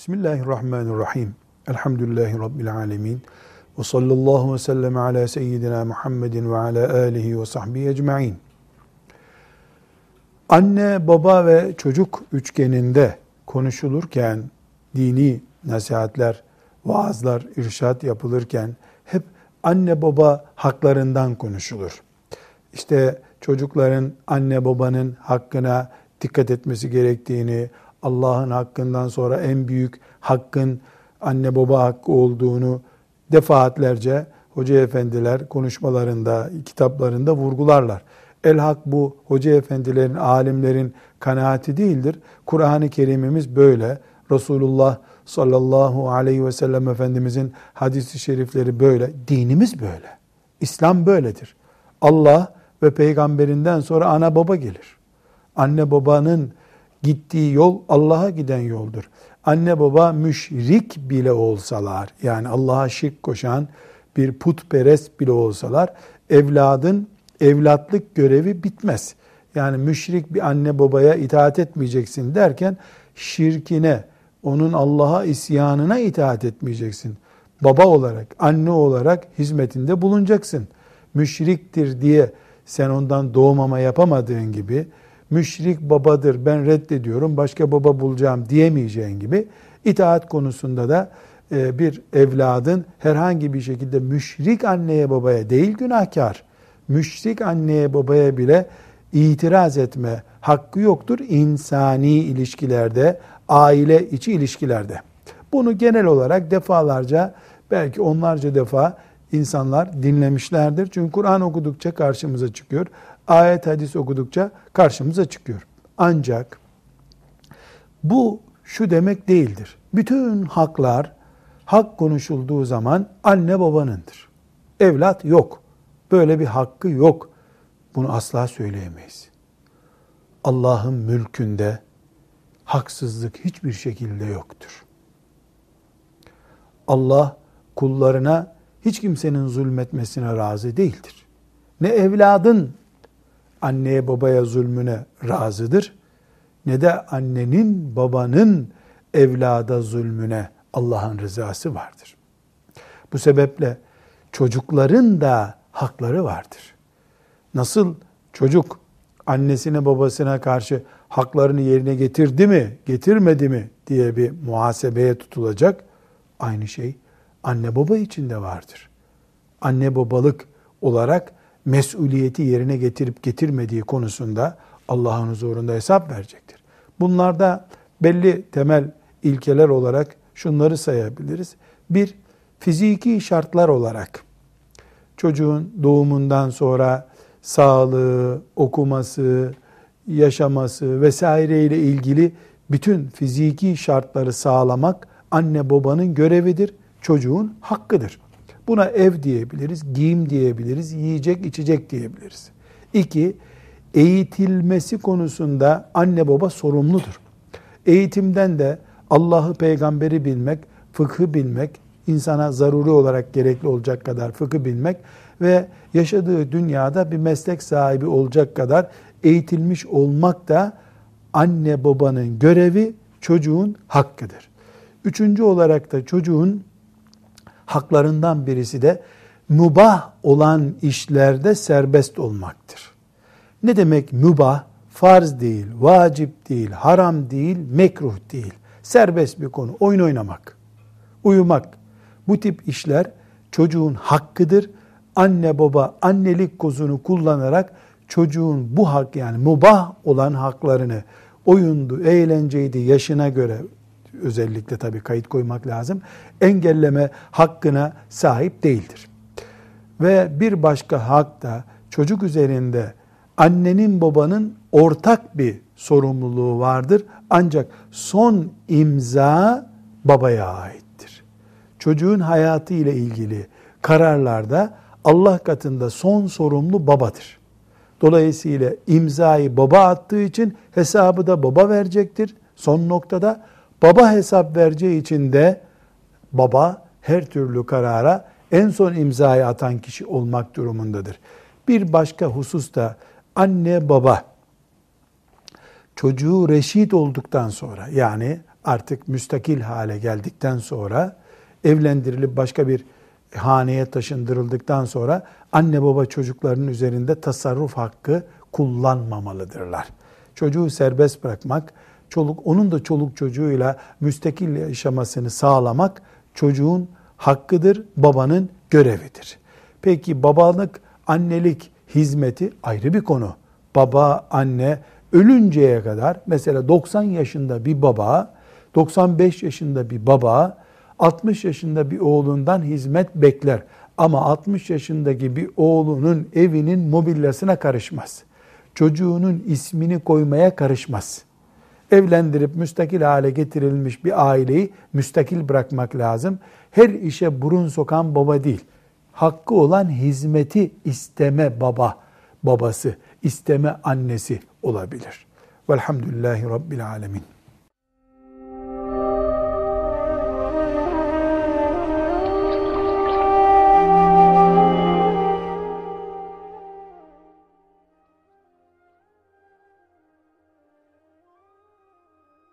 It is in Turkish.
Bismillahirrahmanirrahim. Elhamdülillahi Rabbil alemin. Ve sallallahu ve sellem ala seyyidina Muhammedin ve ala alihi ve sahbihi ecma'in. Anne, baba ve çocuk üçgeninde konuşulurken, dini nasihatler, vaazlar, irşat yapılırken hep anne baba haklarından konuşulur. İşte çocukların anne babanın hakkına dikkat etmesi gerektiğini, Allah'ın hakkından sonra en büyük hakkın anne baba hakkı olduğunu defaatlerce hoca efendiler konuşmalarında, kitaplarında vurgularlar. El hak bu hoca efendilerin, alimlerin kanaati değildir. Kur'an-ı Kerimimiz böyle. Resulullah sallallahu aleyhi ve sellem Efendimizin hadisi şerifleri böyle. Dinimiz böyle. İslam böyledir. Allah ve peygamberinden sonra ana baba gelir. Anne babanın gittiği yol Allah'a giden yoldur. Anne baba müşrik bile olsalar, yani Allah'a şirk koşan bir putperest bile olsalar, evladın evlatlık görevi bitmez. Yani müşrik bir anne babaya itaat etmeyeceksin derken, şirkine, onun Allah'a isyanına itaat etmeyeceksin. Baba olarak, anne olarak hizmetinde bulunacaksın. Müşriktir diye sen ondan doğmama yapamadığın gibi, müşrik babadır ben reddediyorum başka baba bulacağım diyemeyeceğin gibi itaat konusunda da e, bir evladın herhangi bir şekilde müşrik anneye babaya değil günahkar, müşrik anneye babaya bile itiraz etme hakkı yoktur insani ilişkilerde, aile içi ilişkilerde. Bunu genel olarak defalarca belki onlarca defa insanlar dinlemişlerdir. Çünkü Kur'an okudukça karşımıza çıkıyor ayet hadis okudukça karşımıza çıkıyor. Ancak bu şu demek değildir. Bütün haklar hak konuşulduğu zaman anne babanındır. Evlat yok. Böyle bir hakkı yok. Bunu asla söyleyemeyiz. Allah'ın mülkünde haksızlık hiçbir şekilde yoktur. Allah kullarına hiç kimsenin zulmetmesine razı değildir. Ne evladın anneye babaya zulmüne razıdır ne de annenin babanın evlada zulmüne Allah'ın rızası vardır. Bu sebeple çocukların da hakları vardır. Nasıl çocuk annesine babasına karşı haklarını yerine getirdi mi, getirmedi mi diye bir muhasebeye tutulacak. Aynı şey anne baba için de vardır. Anne babalık olarak mesuliyeti yerine getirip getirmediği konusunda Allah'ın huzurunda hesap verecektir. Bunlarda belli temel ilkeler olarak şunları sayabiliriz. Bir, fiziki şartlar olarak çocuğun doğumundan sonra sağlığı, okuması, yaşaması vesaire ile ilgili bütün fiziki şartları sağlamak anne babanın görevidir, çocuğun hakkıdır. Buna ev diyebiliriz, giyim diyebiliriz, yiyecek içecek diyebiliriz. İki, eğitilmesi konusunda anne baba sorumludur. Eğitimden de Allah'ı peygamberi bilmek, fıkhı bilmek, insana zaruri olarak gerekli olacak kadar fıkhı bilmek ve yaşadığı dünyada bir meslek sahibi olacak kadar eğitilmiş olmak da anne babanın görevi, çocuğun hakkıdır. Üçüncü olarak da çocuğun haklarından birisi de mübah olan işlerde serbest olmaktır. Ne demek mübah? Farz değil, vacip değil, haram değil, mekruh değil. Serbest bir konu. Oyun oynamak, uyumak. Bu tip işler çocuğun hakkıdır. Anne baba annelik kozunu kullanarak çocuğun bu hak yani mubah olan haklarını oyundu, eğlenceydi yaşına göre özellikle tabii kayıt koymak lazım. Engelleme hakkına sahip değildir. Ve bir başka hak da çocuk üzerinde annenin babanın ortak bir sorumluluğu vardır. Ancak son imza babaya aittir. Çocuğun hayatı ile ilgili kararlarda Allah katında son sorumlu babadır. Dolayısıyla imzayı baba attığı için hesabı da baba verecektir. Son noktada Baba hesap vereceği için de baba her türlü karara en son imzayı atan kişi olmak durumundadır. Bir başka husus da anne baba çocuğu reşit olduktan sonra yani artık müstakil hale geldikten sonra evlendirilip başka bir haneye taşındırıldıktan sonra anne baba çocuklarının üzerinde tasarruf hakkı kullanmamalıdırlar. Çocuğu serbest bırakmak, çoluk onun da çoluk çocuğuyla müstakil yaşamasını sağlamak çocuğun hakkıdır, babanın görevidir. Peki babalık, annelik hizmeti ayrı bir konu. Baba, anne ölünceye kadar mesela 90 yaşında bir baba, 95 yaşında bir baba 60 yaşında bir oğlundan hizmet bekler. Ama 60 yaşındaki bir oğlunun evinin mobilyasına karışmaz. Çocuğunun ismini koymaya karışmaz. Evlendirip müstakil hale getirilmiş bir aileyi müstakil bırakmak lazım. Her işe burun sokan baba değil. Hakkı olan hizmeti isteme baba, babası, isteme annesi olabilir. Velhamdülillahi Rabbil Alemin.